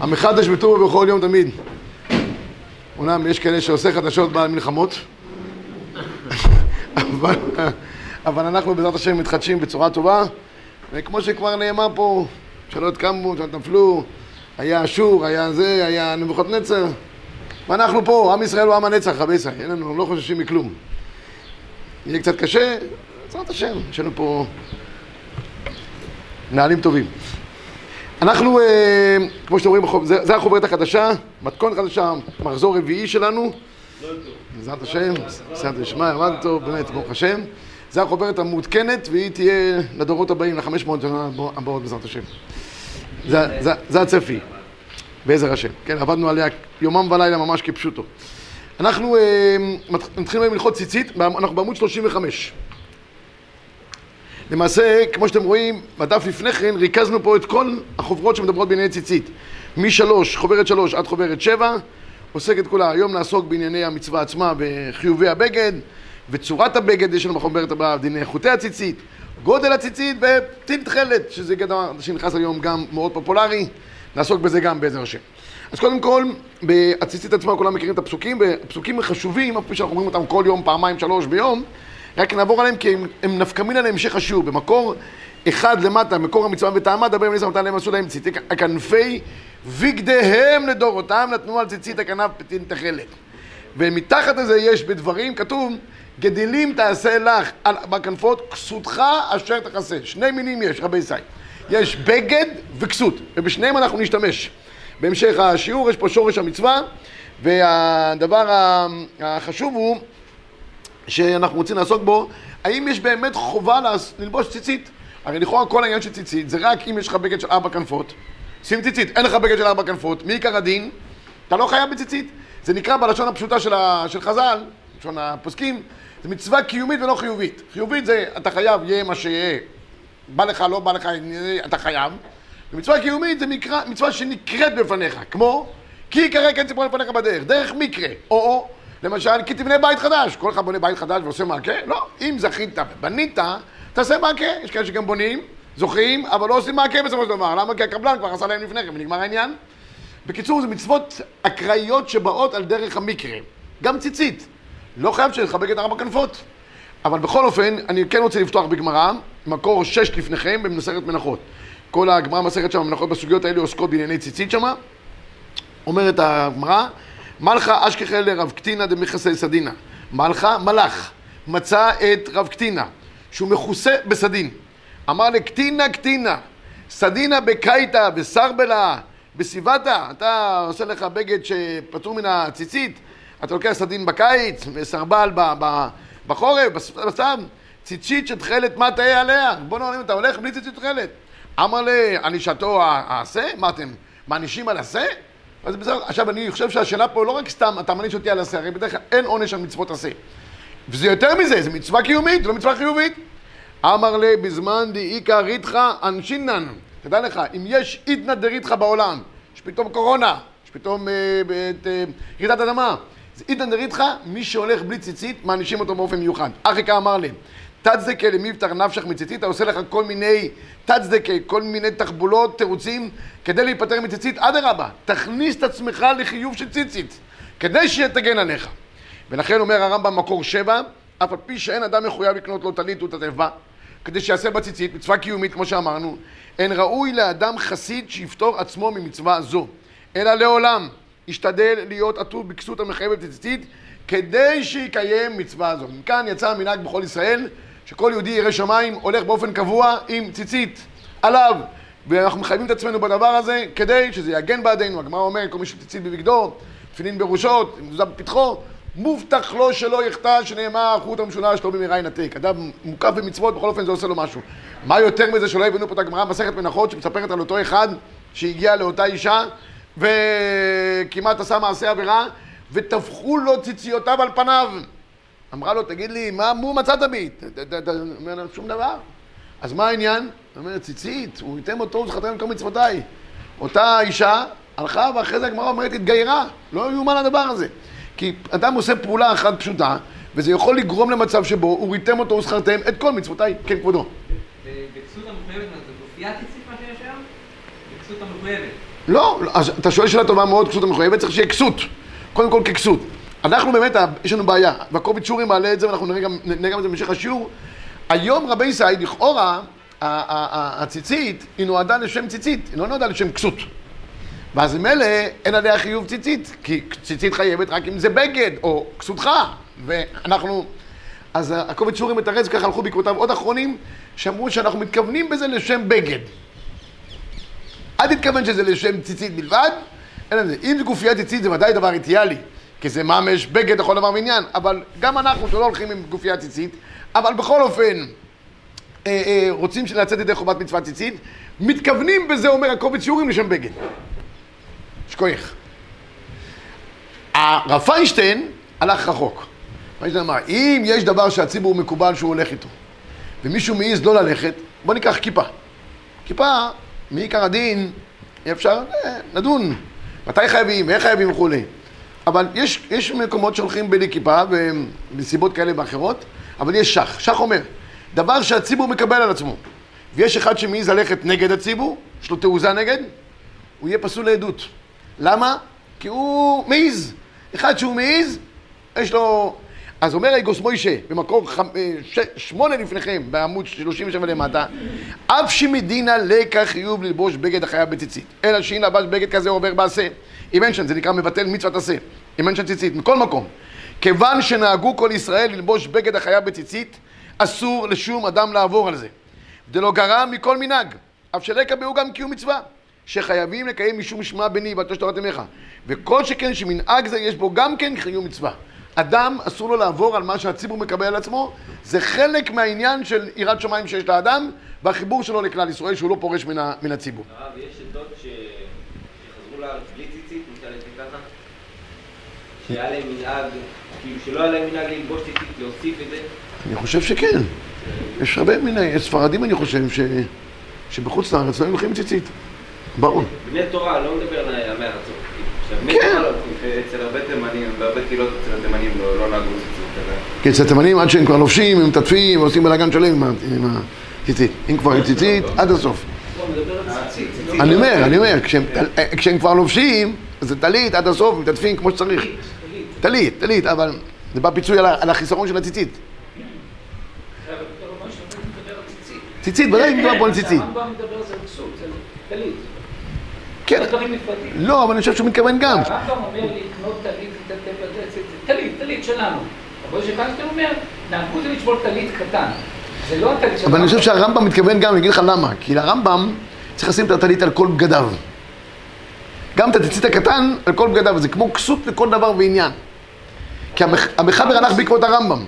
המחדש בטובו בכל יום תמיד. אומנם יש כאלה שעושה חדשות במלחמות, אבל, אבל אנחנו בעזרת השם מתחדשים בצורה טובה, וכמו שכבר נאמר פה, שלא קמו, שלא נפלו, היה אשור, היה זה, היה נבוכדנצר, ואנחנו פה, עם ישראל הוא עם הנצח, רבי ישראל, אין לנו, לא חוששים מכלום. יהיה קצת קשה, בעזרת השם, יש לנו פה מנהלים טובים. אנחנו, אה, כמו שאתם רואים, זה, החוברת החדשה, מתכונת חדשה, מחזור רביעי שלנו. בעזרת השם, סייעתא דשמיא, עמד טוב, באמת, ברוך השם. זה החוברת המעודכנת, והיא תהיה לדורות הבאים, לחמש מאות שנה הבאות, בעזרת השם. זה הצפי, בעזר השם. כן, עבדנו עליה יומם ולילה ממש כפשוטו. אנחנו אה, מתחילים היום ללחוץ ציצית, אנחנו בעמוד 35. למעשה, כמו שאתם רואים, בדף לפני כן ריכזנו פה את כל החוברות שמדברות בענייני ציצית. משלוש, חוברת שלוש עד חוברת שבע, עוסקת כולה. היום נעסוק בענייני המצווה עצמה וחיובי הבגד, וצורת הבגד, יש לנו בחוברת הבאה דיני חוטי הציצית, גודל הציצית וטיל תכלת, שזה דבר שנכנס היום גם מאוד פופולרי, נעסוק בזה גם בעזר השם. אז קודם כל, בהציצית עצמה כולם מכירים את הפסוקים, והפסוקים חשובים, אף פי שאנחנו אומרים אותם כל יום, פעמיים, שלוש ביום, רק נעבור עליהם כי הם, הם נפקמינה להמשך השיעור. במקור אחד למטה, מקור המצווה וטעמה, דבר עם ניסה ונתן להם עשו להם ציצית הכנפי בגדיהם לדורותם נתנו על ציצית הכנף פתין תכלת. ומתחת לזה יש בדברים, כתוב, גדילים תעשה לך על, בכנפות, כסותך אשר תכסה. שני מינים יש, רבי סי. יש בגד וכסות, ובשניהם אנחנו נשתמש. בהמשך השיעור יש פה שורש המצווה, והדבר החשוב הוא שאנחנו רוצים לעסוק בו, האם יש באמת חובה ללבוש ציצית? הרי לכאורה כל העניין של ציצית זה רק אם יש לך בגד של ארבע כנפות, שים ציצית, אין לך בגד של ארבע כנפות, מי עיקר הדין? אתה לא חייב בציצית. זה נקרא בלשון הפשוטה של, ה... של חז"ל, לשון הפוסקים, זה מצווה קיומית ולא חיובית. חיובית זה אתה חייב, יהיה מה שיהיה, בא לך, לא בא לך, אתה חייב. ומצווה קיומית זה מקרא, מצווה שנקראת בפניך, כמו כי יקרא כן ציפור לפניך בדרך, דרך מקרה, או או למשל, כי תבנה בית חדש. כל אחד בונה בית חדש ועושה מעקה? לא. אם זכית ובנית, תעשה מעקה. יש כאלה שגם בונים, זוכים, אבל לא עושים מעקה בסופו של דבר. למה? כי הקבלן כבר עשה להם לפני כן ונגמר העניין. בקיצור, זה מצוות אקראיות שבאות על דרך המקרה. גם ציצית. לא חייב שתחבק את ארבע כנפות. אבל בכל אופן, אני כן רוצה לפתוח בגמרא, מקור שש לפניכם במסכת מנחות. כל הגמרא מסכת שם, המנחות בסוגיות האלה עוסקות בענייני ציצית שמה. אומרת הגמרא, מלכה אשכחל לרב קטינה דמכסי סדינה. מלכה, מלאך, מצא את רב קטינה, שהוא מכוסה בסדין. אמר לקטינה קטינה, סדינה בקייטה, בסרבלה, בסיבתה, אתה עושה לך בגד שפטור מן הציצית, אתה לוקח סדין בקיץ, וסרבל בחורף, בסתם, ציצית שתכלת, מה תהיה עליה? בוא נראה, אתה הולך בלי ציצית תכלת. אמר לענישתו העשה? מה אתם מענישים על עשה? אז בסדר, עכשיו אני חושב שהשאלה פה לא רק סתם, אתה מעניש אותי על עשה, הרי בדרך כלל אין עונש על מצוות עשה. וזה יותר מזה, זה מצווה קיומית, לא מצווה חיובית. אמר לי בזמן דאיכא ריתחא אנשינן. תדע לך, אם יש איתנא דריתחא בעולם, יש פתאום קורונה, יש פתאום אה, אה, רעידת אדמה, זה איתנא דריתחא, מי שהולך בלי ציצית, מענישים אותו באופן מיוחד. אחיקה אמר לי, תצדקה למבטח נפשך מציצית, אתה עושה לך כל מיני תצדקה, כל מיני תחבולות, תירוצים, כדי להיפטר מציצית, אדרבה, תכניס את עצמך לחיוב של ציצית, כדי שתגן עליך. ולכן אומר הרמב"ם מקור שבע, אף על פי שאין אדם מחויב לקנות לו טלית ותטף בה, כדי שיעשה בציצית, מצווה קיומית כמו שאמרנו, אין ראוי לאדם חסיד שיפטור עצמו ממצווה זו, אלא לעולם ישתדל להיות עטור בכסות המחייבת בציצית, כדי שיקיים מצווה זו. מכאן יצא המנהג בכל ישראל, שכל יהודי ירא שמיים הולך באופן קבוע עם ציצית עליו. ואנחנו מחייבים את עצמנו בדבר הזה כדי שזה יגן בעדינו. הגמרא אומרת, כל מי שציצית בבגדו, תפילין בראשו, מזוזה בפתחו, מובטח לו שלא יחטא, שנאמר, חוט המשולש לא במהרה ינתק. אדם מוקף במצוות, בכל אופן זה עושה לו משהו. מה יותר מזה שלא הבאנו פה את הגמרא מסכת מנחות שמספרת על אותו אחד שהגיע לאותה אישה וכמעט עשה מעשה עבירה וטבחו לו ציציותיו על פניו. אמרה לו, תגיד לי, מה מו מצאת בי? אומר לה, שום דבר. אז מה העניין? הוא אומר, ציצית, הוא ייתן אותו, הוא זכרתם כל מצוותיי. אותה אישה הלכה, ואחרי זה הגמרא אומרת, התגיירה. לא יאומן הדבר הזה. כי אדם עושה פעולה אחת פשוטה, וזה יכול לגרום למצב שבו הוא ריתם אותו וזכרתם את כל מצוותיי. כן, כבודו. בכסות המחויבת, זה כנופיית ציצית מה שיש היום? בכסות המחויבת. לא, לא, אז אתה שואל שאלה טובה מאוד, כסות המחויבת, צריך שיהיה כסות. קודם כל ככסות. אנחנו באמת, יש לנו בעיה, והקוביץ שורי מעלה את זה, ואנחנו נראה גם, נראה גם את זה במשך השיעור. היום רבי ישראל, לכאורה, הציצית, היא נועדה לשם ציצית, היא לא נועדה לשם כסות. ואז ממילא אין עליה חיוב ציצית, כי ציצית חייבת רק אם זה בגד, או כסותך, ואנחנו... אז הקובץ שורי מתרץ, ככה הלכו בעקבותיו עוד אחרונים, שאמרו שאנחנו מתכוונים בזה לשם בגד. אל תתכוון שזה לשם ציצית בלבד, אלא. אם זה גופייה ציצית זה ודאי דבר אידיאלי, כי זה ממש בגד לכל דבר ועניין, אבל גם אנחנו שלא הולכים עם גופייה ציצית, אבל בכל אופן אה, אה, רוצים לצאת ידי חובת מצוות ציצית, מתכוונים בזה, אומר הקובץ שיעורים לשם בגד. שכוח. הרב פיינשטיין הלך רחוק. פיינשטיין אמר, אם יש דבר שהציבור מקובל שהוא הולך איתו, ומישהו מעז לא ללכת, בוא ניקח כיפה. כיפה, מעיקר הדין, אפשר אה, לדון. מתי חייבים, איך חייבים וכולי. אבל יש, יש מקומות שהולכים בלי כיפה, ומסיבות כאלה ואחרות, אבל יש שח. שח אומר, דבר שהציבור מקבל על עצמו, ויש אחד שמעז ללכת נגד הציבור, יש לו תעוזה נגד, הוא יהיה פסול לעדות. למה? כי הוא מעז. אחד שהוא מעז, יש לו... אז אומר איגוס מוישה, במקור ח... אה, ש... שמונה לפניכם, בעמוד 37 למטה, אף שמדינה לקח חיוב ללבוש בגד החייב בציצית, אלא שאם לבש בגד כזה עובר בעשה. אם אין שם, זה נקרא מבטל מצוות עשה. אם אין שם ציצית, מכל מקום. כיוון שנהגו כל ישראל ללבוש בגד החייב בציצית, אסור לשום אדם לעבור על זה. דלא גרם מכל מנהג, אף שלא יקבעו גם קיום מצווה. שחייבים לקיים משום משמע בני ועל תורת אמך. וכל שכן שמנהג זה יש בו גם כן חיום מצווה. אדם, אסור לו לעבור על מה שהציבור מקבל על עצמו, זה חלק מהעניין של יראת שמיים שיש לאדם, והחיבור שלו לכלל ישראל, שהוא לא פורש מן הציבור. הרב, יש עדות שחזרו לארץ בלי ציצית, נקרא לזה ככה? שהיה להם מנהג, כאילו שלא היה להם מנהג ללבוש ציצית, להוסיף את זה? אני חושב שכן. יש הרבה מיני, ספרדים אני חושב, ש... שבחוץ לארץ לא הולכים ציצית. ברור. בני תורה, לא מדבר על מארצות. כן. אצל הרבה תימנים, בהרבה קהילות אצל התימנים לא, לא נהגו ציצית. כן, אצל התימנים עד שהם כבר לובשים, הם מטטפים, עושים בלאגן שלם עם הציצית. אם כבר עם ציצית, עד הסוף. אני אומר, אני אומר, כשהם כבר לובשים, זה טלית עד הסוף, מטטפים כמו שצריך. טלית, טלית, אבל זה בא פיצוי על החיסרון של הציצית. ציצית, ודאי מדובר פה על ציצית. הרמב"ם מדבר זה כסות, זה טלית. כן. לא, אבל אני חושב שהוא מתכוון גם. הרמב"ם אומר לקנות טלית, טלית, טלית שלנו. אבל שפנקטר אומר, נהגו זה לשבור טלית קטן. זה לא הטלית שלנו. אבל אני חושב שהרמב"ם מתכוון גם, אני אגיד לך למה. כי לרמב"ם צריך לשים את הטלית על כל בגדיו. גם את הציצית הקטן על כל בגדיו, זה כמו כסות לכל דבר ועניין. כי המחבר הלך בעקבות הרמב"ם.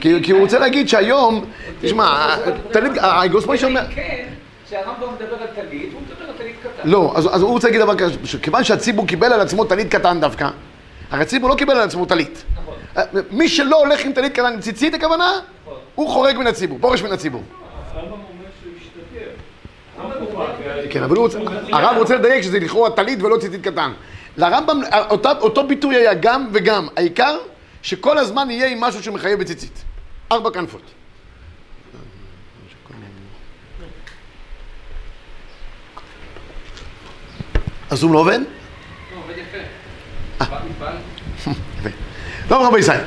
כי הוא רוצה להגיד שהיום, תשמע, טלית, הגיוס מוישה אומר... כן, שהרמב"ם מדבר על טלית, הוא מדבר על טלית קטן. לא, אז, אז הוא רוצה להגיד דבר כזה, שכיוון שהציבור קיבל על עצמו טלית קטן דווקא, הרי הציבור לא קיבל על עצמו טלית. נכון. מי שלא הולך עם טלית קטן עם ציצית הכוונה, הוא חורג מן הציבור, פורש מן הציבור. כן, אבל הוא רוצה, הרב רוצה לדייק שזה לכאורה טלית ולא ציצית קטן. לרמב"ם, אותו, אותו ביטוי היה גם וגם. העיקר שכל הזמן יהיה עם משהו שמחייב בציצית. ארבע כנפות. הזום לא עובד? לא, עובד יפה. טוב רבי ישראל.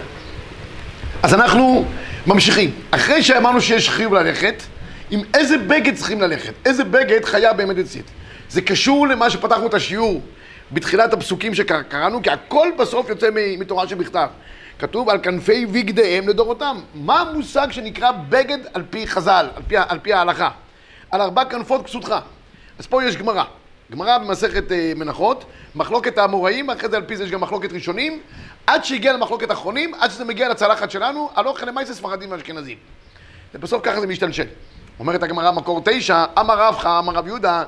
אז אנחנו ממשיכים. אחרי שאמרנו שיש חיוב ללכת, עם איזה בגד צריכים ללכת? איזה בגד חיה באמת בציצית? זה קשור למה שפתחנו את השיעור בתחילת הפסוקים שקראנו, כי הכל בסוף יוצא מתורה שבכתב. כתוב על כנפי בגדיהם לדורותם. מה המושג שנקרא בגד על פי חז"ל, על פי, על פי ההלכה? על ארבע כנפות כסותך. אז פה יש גמרא. גמרא במסכת אה, מנחות, מחלוקת האמוראים, אחרי זה על פי זה יש גם מחלוקת ראשונים, עד שהגיע למחלוקת אחרונים, עד שזה מגיע לצלחת שלנו, הלוך למעשה ספרדים ואשכנזים. ובסוף ככה זה משתלשל. אומרת הגמרא מקור תשע, אמר רב חם, אמר רב יהודה,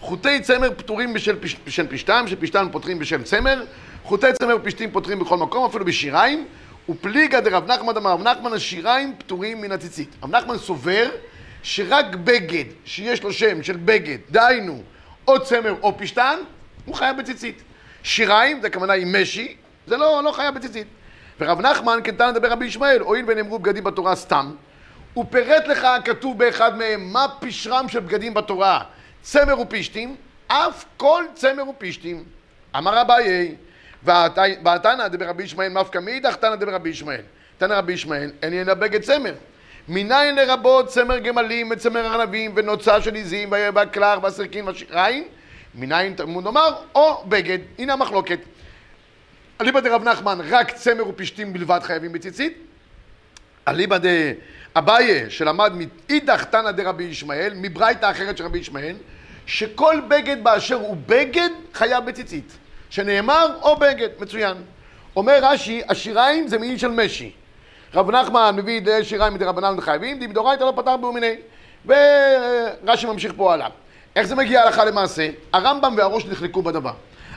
חוטי צמר פטורים בשל, פש... בשל פשתם, שפשתם פותרים בשל צמר, חוטי צמר פשתים פותרים בכל מקום, אפילו בשיריים, ופליגה דרב נחמן אמר, רב נחמן השיריים פטורים מן הציצית. רב נחמן סובר שרק בגד שיש לו שם של בגד, דהיינו, או צמר או פשתן, הוא חייב בציצית. שיריים, זה הכוונה עם משי, זה לא, לא חייב בציצית. ורב נחמן, כנתן לדבר רבי ישמעאל, הואיל ונאמרו בגדים בתורה סתם, הוא פירט לך, כתוב באחד מהם, מה פשרם של בגדים בתורה, צמר ופשתים, אף כל צמר ופישתים. אמר אביי, והתנא דברבי ישמעאל מפקא מאידך תנא דברבי ישמעאל. תנא רבי ישמעאל, אין ינה בגד צמר. מניין לרבות צמר גמלים וצמר ארנבים ונוצה של עזים והקלח והסרקין והשיריים? מניין תלמוד נאמר, או בגד. הנה המחלוקת. אליבא דרב נחמן, רק צמר ופשתים בלבד חייבים בציצית. אליבא דאביי, שלמד מאידך תנא דרבי ישמעאל, מברייתא אחרת של רבי ישמעאל, שכל בגד באשר הוא בגד חייב בציצית. שנאמר או בגד, מצוין. אומר רש"י, השיריים זה מעיל של משי. רב נחמן מביא די שיריים מדרבנן חייבים, דמדורייתא לא פתר בו מיני. ורש"י ממשיך פה הלאה. איך זה מגיע הלכה למעשה? הרמב"ם והראש נחלקו בדבר.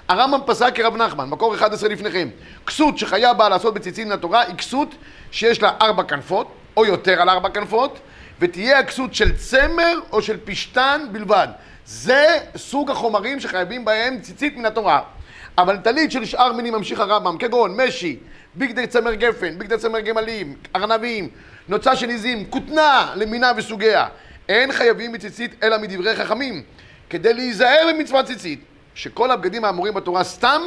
הרמב"ם פסק כרב נחמן, מקור 11 לפניכם. כסות שחיה בה לעשות בציצית מן התורה היא כסות שיש לה ארבע כנפות, או יותר על ארבע כנפות, ותהיה הכסות של צמר או של פשתן בלבד. זה סוג החומרים שחייבים בהם ציצית מן התורה. אבל טלית של שאר מינים ממשיך הרמב"ם, כגון משי, בגדי צמר גפן, בגדי צמר גמלים, ארנבים, נוצה של עזים, כותנה למינה וסוגיה. אין חייבים בציצית אלא מדברי חכמים, כדי להיזהר במצוות ציצית, שכל הבגדים האמורים בתורה סתם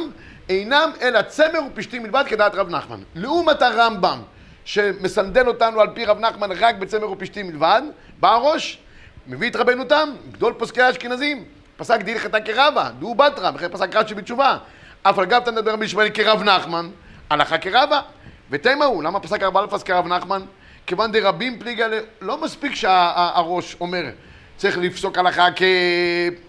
אינם אלא צמר ופשתים בלבד כדעת רב נחמן. לעומת הרמב"ם, שמסנדל אותנו על פי רב נחמן רק בצמר ופשתים בלבד, בא הראש, מביא את רבנו תם, גדול פוסקי האשכנזים, פסק דהילכתא כרבה, דו בתרא, וכן פסק רש"י בתשובה. אף על גב תנדבר רבי ישמעאל כרב נחמן, הלכה כרבה. ותימה הוא, למה פסק ארבע אלפס כרב נחמן? כיוון דרבים פליגה, לא מספיק שהראש אומר, צריך לפסוק הלכה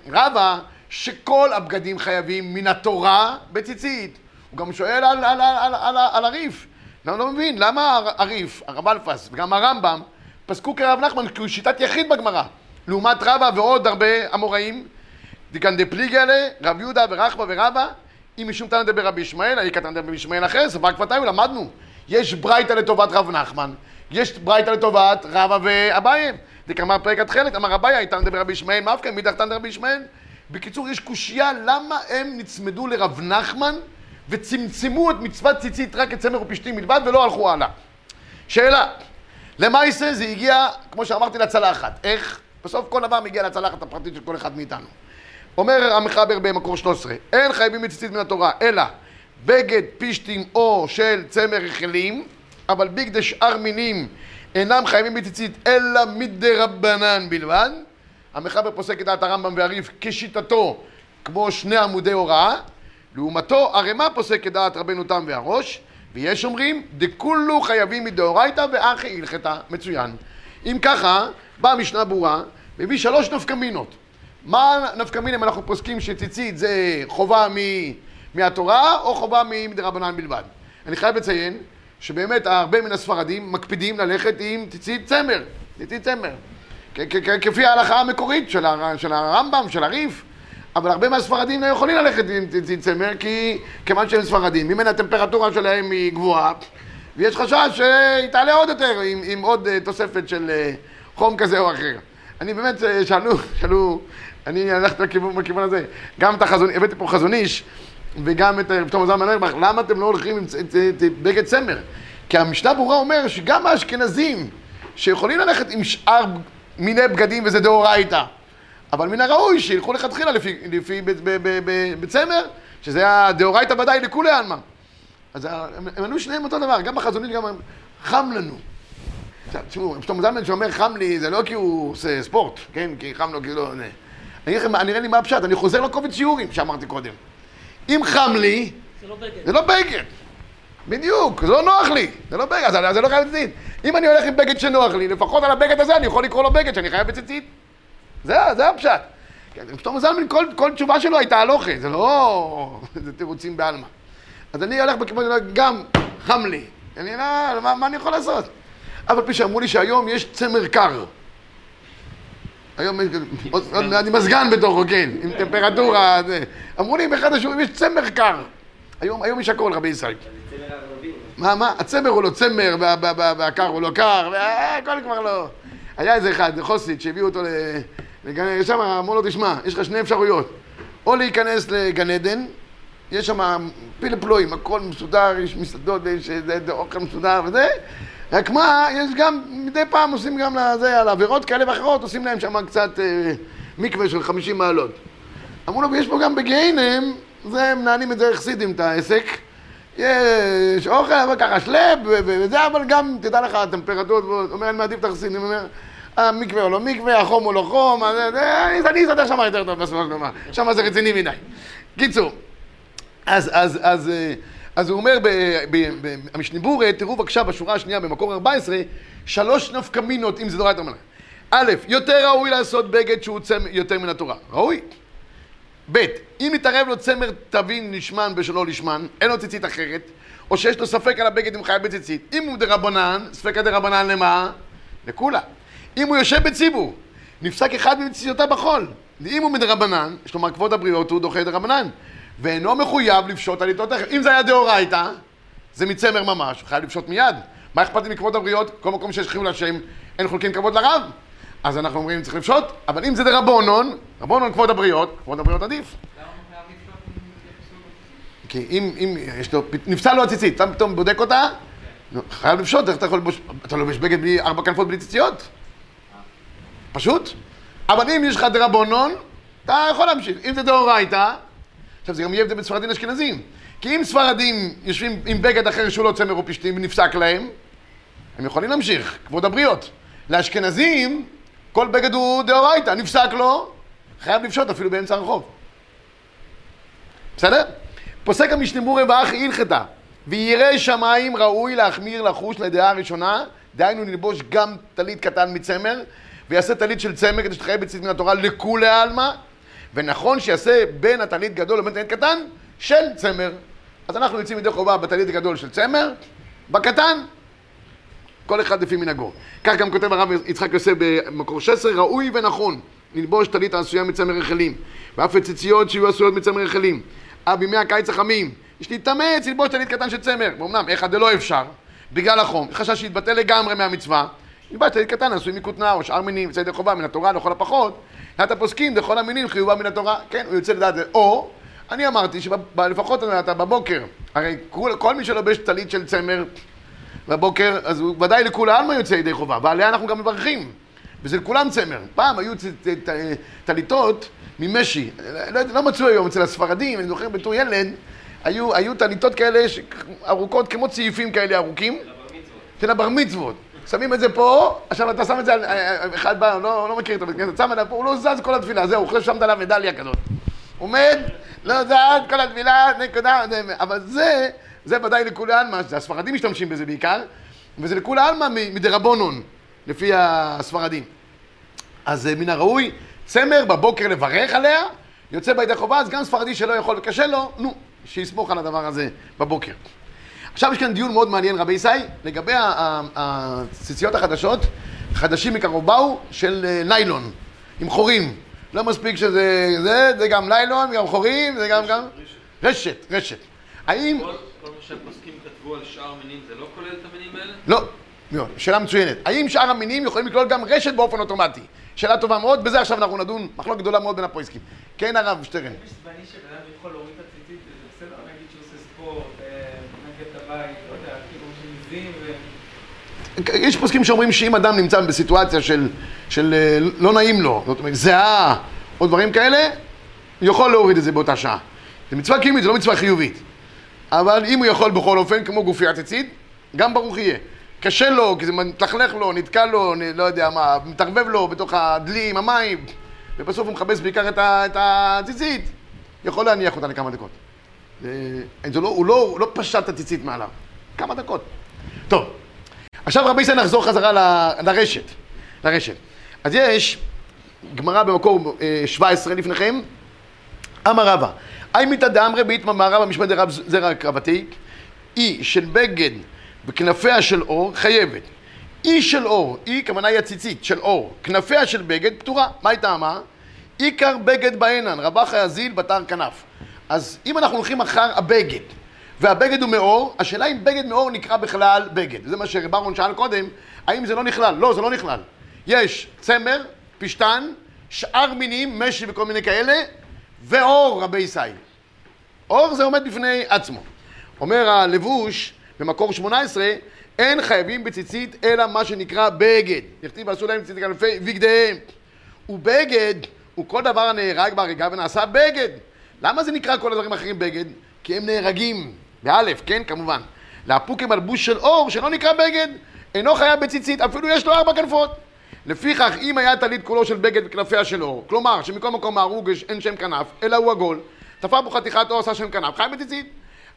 כרבה, שכל הבגדים חייבים מן התורה בציצית. הוא גם שואל על, על, על, על, על הריף. אני לא מבין, למה הריף, הרב אלפס וגם הרמב"ם פסקו כרב נחמן כי הוא שיטת יחיד בגמרא. לעומת רבא ועוד הרבה אמוראים, דיקן דפליגלה, רב יהודה ורחבה ורבא, אם משום תנא דבר רבי ישמעאל, האי קטן רבי ישמעאל אחר, סבר כבתיו, למדנו. יש ברייתא לטובת רב נחמן, יש ברייתא לטובת רבא ואביי. דקאמר פרק התכלת, אמר אביי, איתן דבר רבי ישמעאל, מאף כן, מידך תנא רבי ישמעאל. בקיצור, יש קושייה למה הם נצמדו לרב נחמן וצמצמו את מצוות ציצית רק את צמר ופשתים מלבד ולא הלכו הלאה. שאלה, למעשה זה הגיע, כמו שאמרתי, לצלחת. איך? בסוף כל דבר מגיע לצלחת הפרטית של כל אחד מאיתנו. אומר המחבר במקור 13, אין חייבים בציצית מן התורה, אלא בגד פישטים או של צמר רחלים, אבל בגדי שאר מינים אינם חייבים בציצית אלא מדי רבנן בלבד. המחבר פוסק את דעת הרמב"ם והריף כשיטתו כמו שני עמודי הוראה, לעומתו ערימה פוסק את דעת רבנו תם והראש, ויש אומרים דכולו חייבים מדאורייתא ואחי הלכתה, מצוין. אם ככה, באה משנה ברורה, מביא שלוש נפקמינות. מה אם אנחנו פוסקים שציצית זה חובה מ... מהתורה או חובה מדרבנן בלבד? אני חייב לציין שבאמת הרבה מן הספרדים מקפידים ללכת עם ציצית צמר, ציצית צמר, כפי ההלכה המקורית של, הר... של הרמב"ם, של הריף, אבל הרבה מהספרדים לא יכולים ללכת עם ציצית צמר כי כיוון שהם ספרדים, ממנה הטמפרטורה שלהם היא גבוהה ויש חשש שהיא תעלה עוד יותר עם, עם עוד אה, תוספת של אה, חום כזה או אחר. אני באמת, אה, שאלו, שאלו אני הלכתי לכיוון, בכיוון הזה. גם את החזון, הבאתי פה חזון איש, וגם את פתאום זלמן אוירבך, למה אתם לא הולכים עם בגד צמר? כי המשנה ברורה אומר שגם האשכנזים, שיכולים ללכת עם שאר מיני בגדים וזה דאורייתא, אבל מן הראוי שילכו לכתחילה לפי, לפי בצמר, שזה הדאורייתא ודאי לכולי עלמא. אז הם ענו שניהם אותו דבר, גם בחזונית, גם חם לנו. תשמעו, פתאום זלמן שאומר חם לי, זה לא כי הוא עושה ספורט, כן? כי חם לו, כאילו... אני אגיד לכם, נראה לי מה הפשט, אני חוזר לקובץ שיעורים שאמרתי קודם. אם חם לי, זה לא בגד. לא. בדיוק, זה לא נוח לי, זה לא בגד, אז זה לא חייב בציצית. אם אני הולך עם בגד שנוח לי, לפחות על הבגד הזה אני יכול לקרוא לו בגד שאני חייב בציצית. זה, זה הפשט. פתאום זלמן, כל, כל תשובה שלו הייתה הלוכה, זה לא... זה תירוצים בעלמא. אז אני הולך בכיוון, גם חם לי. אני לא, מה, מה אני יכול לעשות? אף על פי שאמרו לי שהיום יש צמר קר. היום אני מזגן בתוכו, כן, עם טמפרטורה, אמרו לי באחד השיעורים יש צמר קר. היום יש הכל, רבי ישראל. מה, מה? הצמר הוא לא צמר, והקר הוא לא קר, והכל כבר לא... היה איזה אחד, חוסית, שהביאו אותו לגן... שם אמרו לו, תשמע, יש לך שני אפשרויות. או להיכנס לגן עדן, יש שם פילה פלואים, הכל מסודר, יש מסעדות, יש אוכל מסודר וזה, רק מה, יש גם, מדי פעם עושים גם לזה, על עבירות כאלה ואחרות, עושים להם שם קצת אה, מקווה של 50 מעלות. אמרו לו, ויש פה גם בגיהינם, זה מנהלים את זה חסידים, את העסק. יש אוכל, אבל ככה שלב, וזה, אבל גם, תדע לך, הטמפרטורות, הוא אומר, אני מעדיף את החסידים, אומר, המקווה או לא מקווה, החום או לא חום, אז אני אני אסתדר שם יותר טוב בסופו של דבר, שם זה רציני מדי. קיצור, אז, אז, אז, אה, אז הוא אומר במשניבורה, תראו בבקשה בשורה השנייה במקור 14, שלוש נפקא מינות אם זה דורייתא מלך. א', יותר ראוי לעשות בגד שהוא צמר יותר מן התורה. ראוי. ב', אם מתערב לו צמר תבין לשמן בשלא לשמן, אין לו ציצית אחרת, או שיש לו ספק על הבגד אם חייב בציצית. אם הוא דרבנן, ספקא דרבנן למה? לכולה. אם הוא יושב בציבור, נפסק אחד מציציותיו בחול. אם הוא מדרבנן, יש לומר כבוד הבריות הוא דוחה דרבנן, ואינו מחויב לפשוט על עיתות אחר. אם זה היה דאורייתא, זה מצמר ממש, הוא חייב לפשוט מיד. מה אכפת לי מכבוד הבריות? כל מקום שיש חילול השם, אין חולקים כבוד לרב. אז אנחנו אומרים צריך לפשוט, אבל אם זה דרבונון, רבונון כבוד הבריות, כבוד הבריות עדיף. כי אם, אם יש לו, נפסל לו הציצית, אתה פתאום בודק אותה, חייב לפשוט, איך אתה יכול לבוש, אתה לובש בגד בלי ארבע כנפות בלי ציציות? פשוט. אבל אם יש לך דרבונון, אתה יכול להמשיך. אם זה דאורייתא, עכשיו זה גם יהיה הבדל בין ספרדים לאשכנזים. כי אם ספרדים יושבים עם בגד אחר שהוא לא צמר או פשתים ונפסק להם, הם יכולים להמשיך, כבוד הבריות. לאשכנזים, כל בגד הוא דאורייתא, נפסק לו, חייב לפשוט אפילו באמצע הרחוב. בסדר? פוסק המשנמורי ואחי הלכתה, וירא שמיים ראוי להחמיר לחוש לדעה הראשונה, דהיינו ללבוש גם טלית קטן מצמר, ויעשה טלית של צמר כדי שתחייב בציץ מן התורה לכולי עלמא, ונכון שיעשה בין הטלית גדול לבין טלית קטן של צמר. אז אנחנו יוצאים ידי חובה בטלית הגדול של צמר, בקטן, כל אחד לפי מנהגו. כך גם כותב הרב יצחק יוסף במקור 16, ראוי ונכון ללבוש טלית העשויה מצמר רחלים, ואף לציציות שיהיו עשויות מצמר רחלים. אך בימי הקיץ החמים, יש להתאמץ ללבוש טלית קטן של צמר. ואומנם, איך זה לא אפשר, בגלל החום, חשש שיתבטל לגמרי מהמצווה, נלבש טלית קטן עשוי מכותנה או שאר מינים, יוצא ידי חובה מן התורה לכל הפחות, לדעת הפוסקים לכל המינים חיובה מן התורה, כן, הוא יוצא לדעת זה. או, אני אמרתי שלפחות אתה בבוקר, הרי כל, כל מי שלובש טלית של צמר בבוקר, אז הוא ודאי לכולי עלמא יוצא ידי חובה, ועליה אנחנו גם מברכים. וזה לכולם צמר. פעם היו טליתות ממשי, לא, לא מצאו היום אצל הספרדים, אני זוכר בתור ילד, היו, היו טליתות כאלה. ארוכות כמו צעיפים כאלה ארוכים, של הבר מצוות. שמים את זה פה, עכשיו אתה שם את זה על... אחד בא, לא, לא מכיר את הבית כנסת, שם עליו פה, הוא לא זז כל התפילה, זהו, הוא חושב ששמת עליו מדליה כזאת. עומד, לא זז כל התפילה, נקודה, אבל זה, זה ודאי לכולי עלמא, הספרדים משתמשים בזה בעיקר, וזה לכולי עלמא מדרבונון, לפי הספרדים. אז מן הראוי, צמר בבוקר לברך עליה, יוצא בידי חובה, אז גם ספרדי שלא יכול וקשה לו, נו, שיסמוך על הדבר הזה בבוקר. עכשיו יש כאן דיון מאוד מעניין, רבי ישי, לגבי הציציות החדשות, חדשים מקרוב באו, של ניילון, עם חורים. לא מספיק שזה, זה, זה גם ניילון, גם חורים, זה גם, גם... רשת, רשת. האם... כל מה שהפוסקים כתבו על שאר מינים, זה לא כולל את המינים האלה? לא. לא, שאלה מצוינת. האם שאר המינים יכולים לכלול גם רשת באופן אוטומטי? שאלה טובה מאוד, בזה עכשיו אנחנו נדון, מחלוקת גדולה מאוד בין הפויסקים. כן, הרב שטרן. יש זמני שבן אדם יכול להוריד את הציצית, וזה בסדר, נגיד שהוא עושה ספורט, לא כאילו. יש פוסקים שאומרים שאם אדם נמצא בסיטואציה של, של לא נעים לו, זאת אומרת, זהה או דברים כאלה, יכול להוריד את זה באותה שעה. זה מצווה קיומית, זה לא מצווה חיובית. אבל אם הוא יכול בכל אופן, כמו גופי הציצית, גם ברוך יהיה. קשה לו, כי זה מתלכלך לו, נתקע לו, לא יודע מה, מתערבב לו בתוך הדלי עם המים, ובסוף הוא מכבס בעיקר את, ה, את הציצית, יכול להניח אותה לכמה דקות. זה לא, הוא, לא, לא פשט את הציצית מעליו, כמה דקות. טוב, עכשיו רבי ישראל נחזור חזרה ל, לרשת, לרשת. אז יש גמרא במקור 17 לפניכם, אמר רבא, אי מיתא דאמרי באיתמא רבא משמע דרב זרע קרבתי, אי של בגד וכנפיה של אור חייבת. אי של אור, אי כוונה היא הציצית של אור, כנפיה של בגד פטורה. מה היא טעמה? עיקר בגד בעינן, רבה חייזיל בתר כנף. אז אם אנחנו הולכים אחר הבגד, והבגד הוא מאור, השאלה אם בגד מאור נקרא בכלל בגד. זה מה שברון שאל קודם, האם זה לא נכלל? לא, זה לא נכלל. יש צמר, פשטן, שאר מינים, משי וכל מיני כאלה, ואור רבי ישי. אור זה עומד בפני עצמו. אומר הלבוש, במקור 18, אין חייבים בציצית אלא מה שנקרא בגד. נכתיב ועשו להם ציצית כנפי בגדיהם. ובגד הוא כל דבר הנהרג בהריגה ונעשה בגד. למה זה נקרא כל הדברים האחרים בגד? כי הם נהרגים, באלף, כן, כמובן. לאפוק מלבוש של אור, שלא נקרא בגד, אינו חייב בציצית, אפילו יש לו ארבע כנפות. לפיכך, אם היה טלית כולו של בגד וכנפיה של אור, כלומר, שמכל מקום ההרוג אין שם כנף, אלא הוא עגול, תפר בו חתיכת אור, עשה שם כנף, חייב בציצית.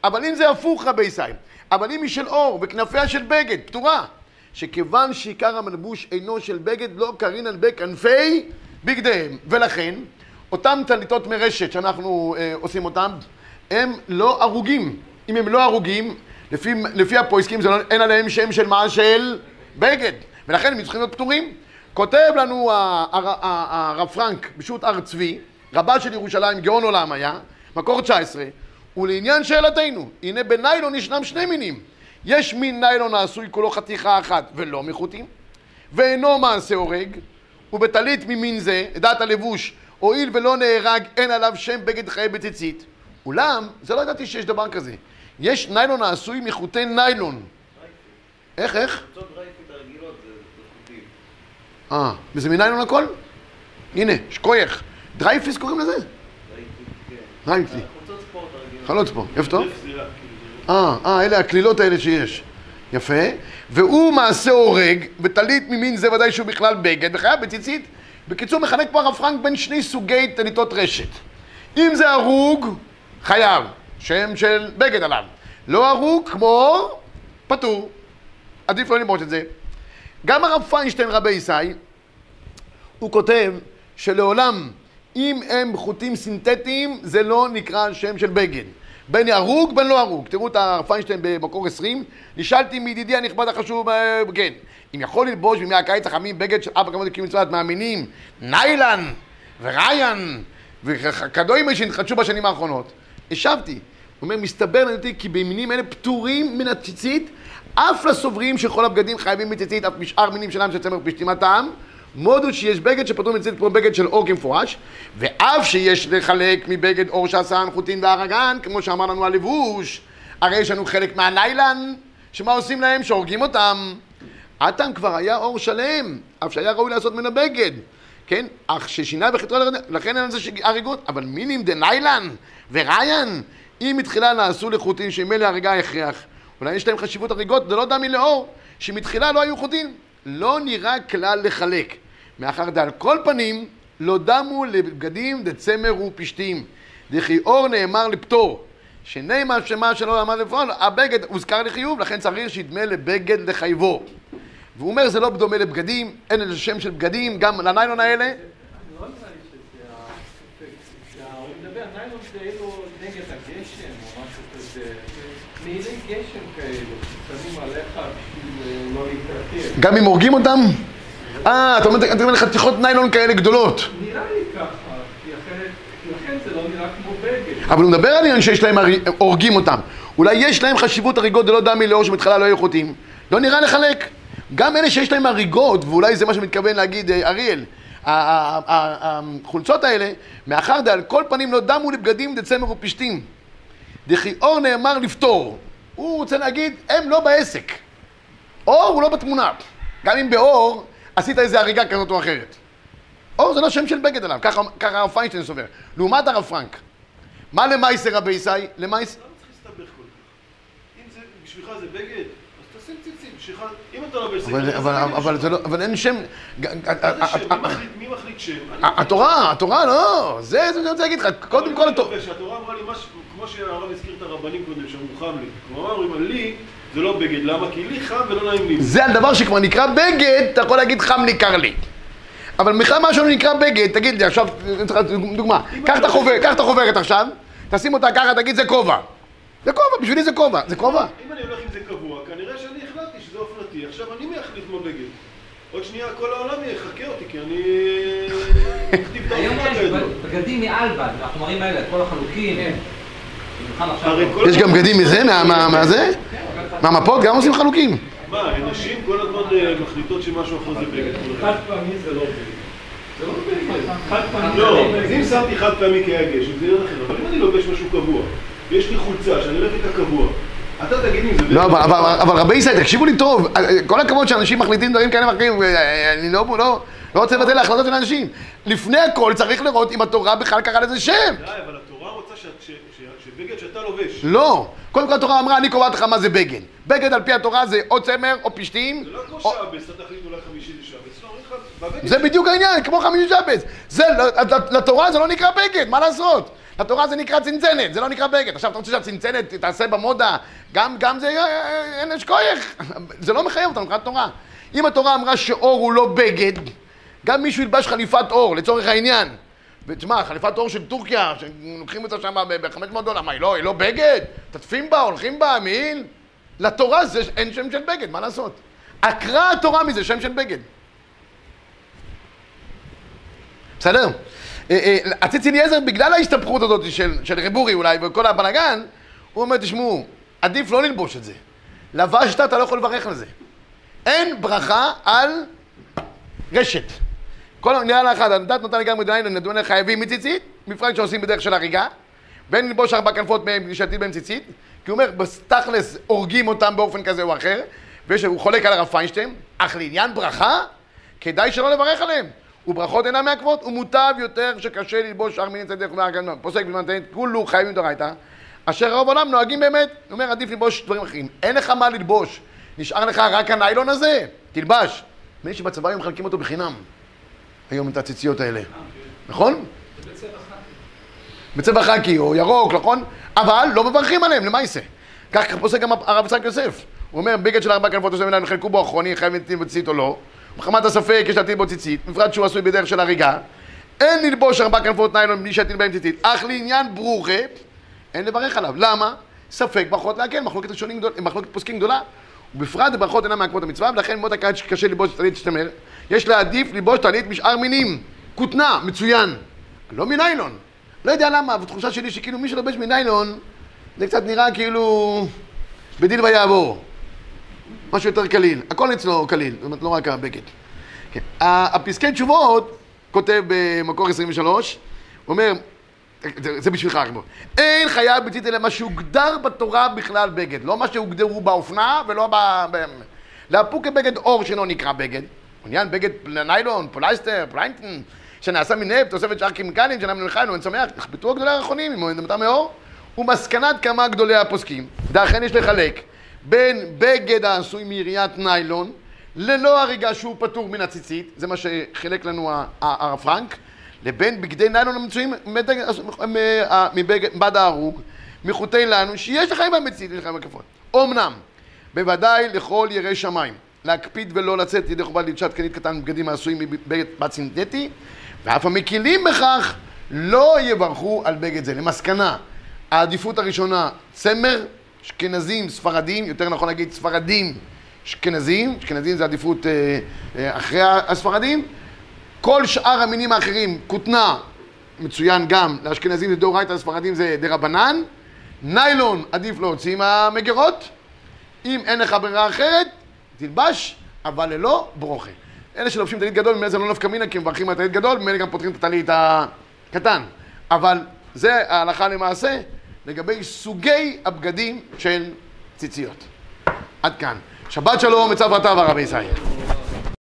אבל אם זה הפוך, רבי ישראל, אבל אם היא של אור וכנפיה של בגד, פטורה. שכיוון שעיקר המלבוש אינו של בגד, לא קרינן בכנפי בגדיהם. ולכן, אותם טליתות מרשת שאנחנו אה, עושים אותם, הם לא הרוגים. אם הם לא הרוגים, לפי, לפי הפויסקים לא, אין עליהם שם של מה? של בגד. ולכן הם צריכים להיות פטורים. כותב לנו הרב פרנק בשו"ת הר צבי, רבה של ירושלים, גאון עולם היה, מקור 19, ולעניין שאלתנו, הנה בניילון ישנם שני מינים. יש מין ניילון העשוי כולו חתיכה אחת ולא מחוטים, ואינו מעשה אורג, ובטלית ממין זה, דעת הלבוש, הואיל ולא נהרג, אין עליו שם בגד חייב בציצית. אולם, זה לא ידעתי שיש דבר כזה. יש ניילון העשוי מחוטי ניילון. איך, איך? אה, וזה מניילון הכל? הנה, שכוייח. Dri-FIT קוראים לזה? כן. Dri-FIT. ספורט הרגילות. חלוץ פה, איפה טוב? כאילו, אה, אה, אלה הקלילות האלה שיש. יפה. והוא מעשה הורג, וטלית ממין זה ודאי שהוא בכלל בגד, וחייב בציצית. בקיצור, מחלק פה הרב פרנק בין שני סוגי טליתות רשת. אם זה הרוג, חייב, שם של בגד עליו. לא הרוג, כמו פטור. עדיף לא למרות את זה. גם הרב פיינשטיין רבי ישי, הוא כותב שלעולם, אם הם חוטים סינתטיים, זה לא נקרא שם של בגד. בין הרוג בין לא הרוג. תראו את הרב פיינשטיין במקור 20. נשאלתי מידידי הנכבד החשוב, אה, כן, אם יכול ללבוש בימי הקיץ החמים בגד של אבא כמובן קיום מצוות מאמינים, ניילן וריין וכדומה שהתחדשו בשנים האחרונות. השבתי. הוא אומר, מסתבר לדעתי כי במינים אלה פטורים מן הציצית, אף לסוברים שכל הבגדים חייבים בציצית, אף משאר מינים שלהם של צמר פשטימתם, מודו שיש בגד שפטור מציצית כמו בגד של אור כמפורש, ואף שיש לחלק מבגד אור שעשה הנחותין והרגן, כמו שאמר לנו הלבוש, הרי יש לנו חלק מהניילן, שמה עושים להם? שהורגים אותם. עתם כבר היה אור שלם, אף שהיה ראוי לעשות ממנו בגד, כן? אך ששינה בחטאו לכן אין על זה הריגות, אבל מינים דניילן וריין, אם מתחילה נעשו לחוטין שממילא הריגה הכרח, אולי יש להם חשיבות הריגות, זה לא דמי לאור, שמתחילה לא היו חוטין. לא נראה כלל לחלק, מאחר דעל כל פנים לא דמו לבגדים דצמר ופשתים, דכי אור נאמר לפטור. שנאמר שמה שלא אמר לפעול, הבגד הוזכר לחיוב, לכן צריך שידמה לבגד לחייבו. והוא אומר זה לא דומה לבגדים, אין לזה שם של בגדים, גם לניילון האלה. לא בשביל אה, לא. גם אם הורגים אותם? אה, אתה אומר, אתה אומר חתיכות ניילון כאלה גדולות. נראה לי ככה, כי אחרת, לכן זה לא נראה כמו בגד. אבל הוא מדבר על עניין שיש להם, הורגים אותם. אולי יש להם חשיבות הריגות דלא דמי לאור שבהתחלה לא חוטאים. לא נראה לחלק. גם אלה שיש להם הריגות, ואולי זה מה שמתכוון להגיד אה, אריאל, החולצות האלה, מאחר דעל כל פנים לא דמו לבגדים דצמר ופשתים. דכי אור נאמר לפתור. הוא רוצה להגיד, הם לא בעסק. אור הוא לא בתמונה. גם אם באור עשית איזה הריגה כזאת או אחרת. אור זה לא שם של בגד עליו, ככה הרב פיינשטיין סובר. לעומת הרב פרנק. מה למייסר רבי ישי? למייסר... למה צריך להסתבך כל כך? אם זה בשבילך זה בגד, בשבילך, אם אתה לובש אבל, בשבילך. לא, אבל אין שם... מה מי מחליט- שם? התורה, התורה לא, זה זה אני רוצה להגיד לך, קודם כל התורה... אמרה לי משהו, כמו שהרב הזכיר את הרבנים קודם, שאמרו חם לי. כלומר, אומרים, לי זה לא בגד, למה? כי לי חם ולא נעים לי. זה על דבר שכבר נקרא בגד, אתה יכול להגיד חם לי, קר לי. אבל בכלל משהו נקרא בגד, תגיד לי עכשיו, דוגמה, קח את החוברת, קח את החוברת עכשיו, תשים אותה ככה, תגיד זה כובע. זה כובע, בשבילי זה כובע, זה כובע. אם אני הולך עם זה קבוע, כנראה שאני החלטתי שזה אופנתי. עכשיו אני מה בגד. עוד שנייה כל העולם יחכה אותי, כי אני... אכתיב את היום יש. בגדים מאלבד, החומרים האלה, כל החלוקים. כל יש גם בגדים מזה, מה- מה- מהזה? מהמפות גם עושים חלוקים. מה, נשים כל הזמן אה, מחליטות שמשהו אחר זה בגד. חד פעמי זה לא בגד. זה לא בגד. חד פעמי לא, זה אז אם שמתי חד פעמי כי היה גשם, זה עניין אחר. אבל אם אני לובש משהו קבוע, ויש לי חולצה שאני הולך איתה קבוע, אתה תגיד לי זה. לא, אבל, רבי ישראל, תקשיבו לי טוב, כל הכבוד שאנשים מחליטים דברים כאלה ואחרים, אני לא, לא, לא רוצה לבטל החלטות של אנשים. לפני הכל צריך לראות אם התורה בכלל קראה לזה שם. די, אבל התורה רוצה שבגד שאתה לובש. לא. קודם כל התורה אמרה, אני קובעת לך מה זה בגד. בגד על פי התורה זה או צמר או פשתים. זה לא כמו שבס, אתה תחליט אולי חמישי זה שבס. לא, זה בדיוק העניין, כמו חמישי שבס. זה, לתורה זה לא נקרא בגד, מה לעשות? לתורה זה נקרא צנצנת, זה לא נקרא בגד. עכשיו אתה רוצה שהצנצנת תעשה במודה, גם, גם זה, אה, אין אשכוייך. זה לא מחייב אותנו מבחינת תורה. אם התורה אמרה שאור הוא לא בגד, גם מישהו ילבש חליפת אור, לצורך העניין. ותשמע, חליפת אור של טורקיה, שלוקחים אותה שם ב-500 דולר, מה, היא לא, היא לא בגד? תטפים בה, הולכים בה, מעיל? לתורה זה אין שם של בגד, מה לעשות? עקרה התורה מזה שם של בגד. בסדר? אה, אה, הציץ אליעזר, בגלל ההסתבכות הזאת של, של רבורי אולי וכל הבלאגן, הוא אומר, תשמעו, עדיף לא ללבוש את זה. לבשת, אתה לא יכול לברך על זה. אין ברכה על רשת. כל נראה לך, הדת נותן לגמרי דינאים, נדון לחייבים מציצית, מפרק שעושים בדרך של הריגה, בין ללבוש ארבע כנפות מהם נשתית בהם ציצית, כי הוא אומר, בתכלס הורגים אותם באופן כזה או אחר, והוא חולק על הרב פיינשטיין, אך לעניין ברכה, כדאי שלא לברך עליהם. וברכות אינן מעכבות, ומוטב יותר שקשה ללבוש שאר מיני צדק ומהגן, פוסק בזמן כולו חייבים דורייתא, אשר רוב העולם נוהגים באמת, הוא אומר, עדיף ללבוש דברים אחרים. אין לך מה ללבוש, נשאר לך רק הניילון הזה, תלבש. לי שבצבא היו מחלקים אותו בחינם, היום את הציציות האלה, נכון? בצבע חקי או ירוק, נכון? אבל לא מברכים עליהם, למעשה. כך פוסק גם הרב יצחק יוסף. הוא אומר, בגד של ארבע כנפות חלקו בו אחרוני, חייב להטיל בציצית או לא. מחמת הספק יש להטיל בו ציצית, בפרט שהוא עשוי בדרך של הריגה. אין ללבוש ארבע כנפות ניילון בלי שיטיל בהם ציצית. אך לעניין ברוכה, אין לברך עליו. למה? ספק ברכות להקל, מחלוקת גדול, מחלוקת פוסקים גדולה. ובפרט ברכות אינם מעכבות המצווה, ולכן מאוד הקיץ שקשה ללבוש טלית שתמר, יש להעדיף ללבוש טלית משאר מינים. כותנה, מצוין. לא מניילון. לא יודע למה, אבל תחושה שלי שכאילו מי שלובש מניילון, זה קצת נראה כאילו בדין ויעבור. משהו יותר קליל. הכל אצלו קליל, זאת אומרת לא רק הבגד. כן. הפסקי תשובות, כותב במקור 23, הוא אומר, זה, זה בשבילך רק בוא. אין חייב בציצית אלא מה שהוגדר בתורה בכלל בגד. לא מה שהוגדרו באופנה ולא ב... ב... לאפוק כבגד אור שלא נקרא בגד. עניין בגד ניילון, פולייסטר, פליינטן, שנעשה מנפט, תוספת שאר כימיקלים, שאינם מלחיים, אין צומח, יכבטו הגדולי האחרונים, אם הוא מאור. ומסקנת כמה גדולי הפוסקים, ואכן יש לחלק בין בגד העשוי מיריית ניילון ללא הריגה שהוא פטור מן הציצית, זה מה שחילק לנו הרב פרנק, לבין בגדי ניילון המצויים מבד ההרוג, מחוטי לנו, שיש לחיים במצית ולחיים בכפות. אמנם, בוודאי לכל יראי שמיים, להקפיד ולא לצאת ידי חובה ללשת קנית קטן בגדים העשויים מבגד סינתטי, ואף המקילים בכך לא יברכו על בגד זה. למסקנה, העדיפות הראשונה, צמר, אשכנזים, ספרדים, יותר נכון להגיד ספרדים, אשכנזים, אשכנזים זה עדיפות אה, אה, אחרי הספרדים. כל שאר המינים האחרים, כותנה, מצוין גם, לאשכנזים זה דאורייתא, לספרדים זה דרבנן. ניילון עדיף להוציא מהמגירות. אם אין לך ברירה אחרת, תלבש, אבל ללא ברוכה. אלה שלובשים טלית גדול, ממילא זה לא נפקא מינה, כי מברכים על טלית גדול, ממילא גם פותחים את הטלית הקטן. אבל זה ההלכה למעשה לגבי סוגי הבגדים של ציציות. עד כאן. שבת שלום, מצב רטב הרבי ישראל.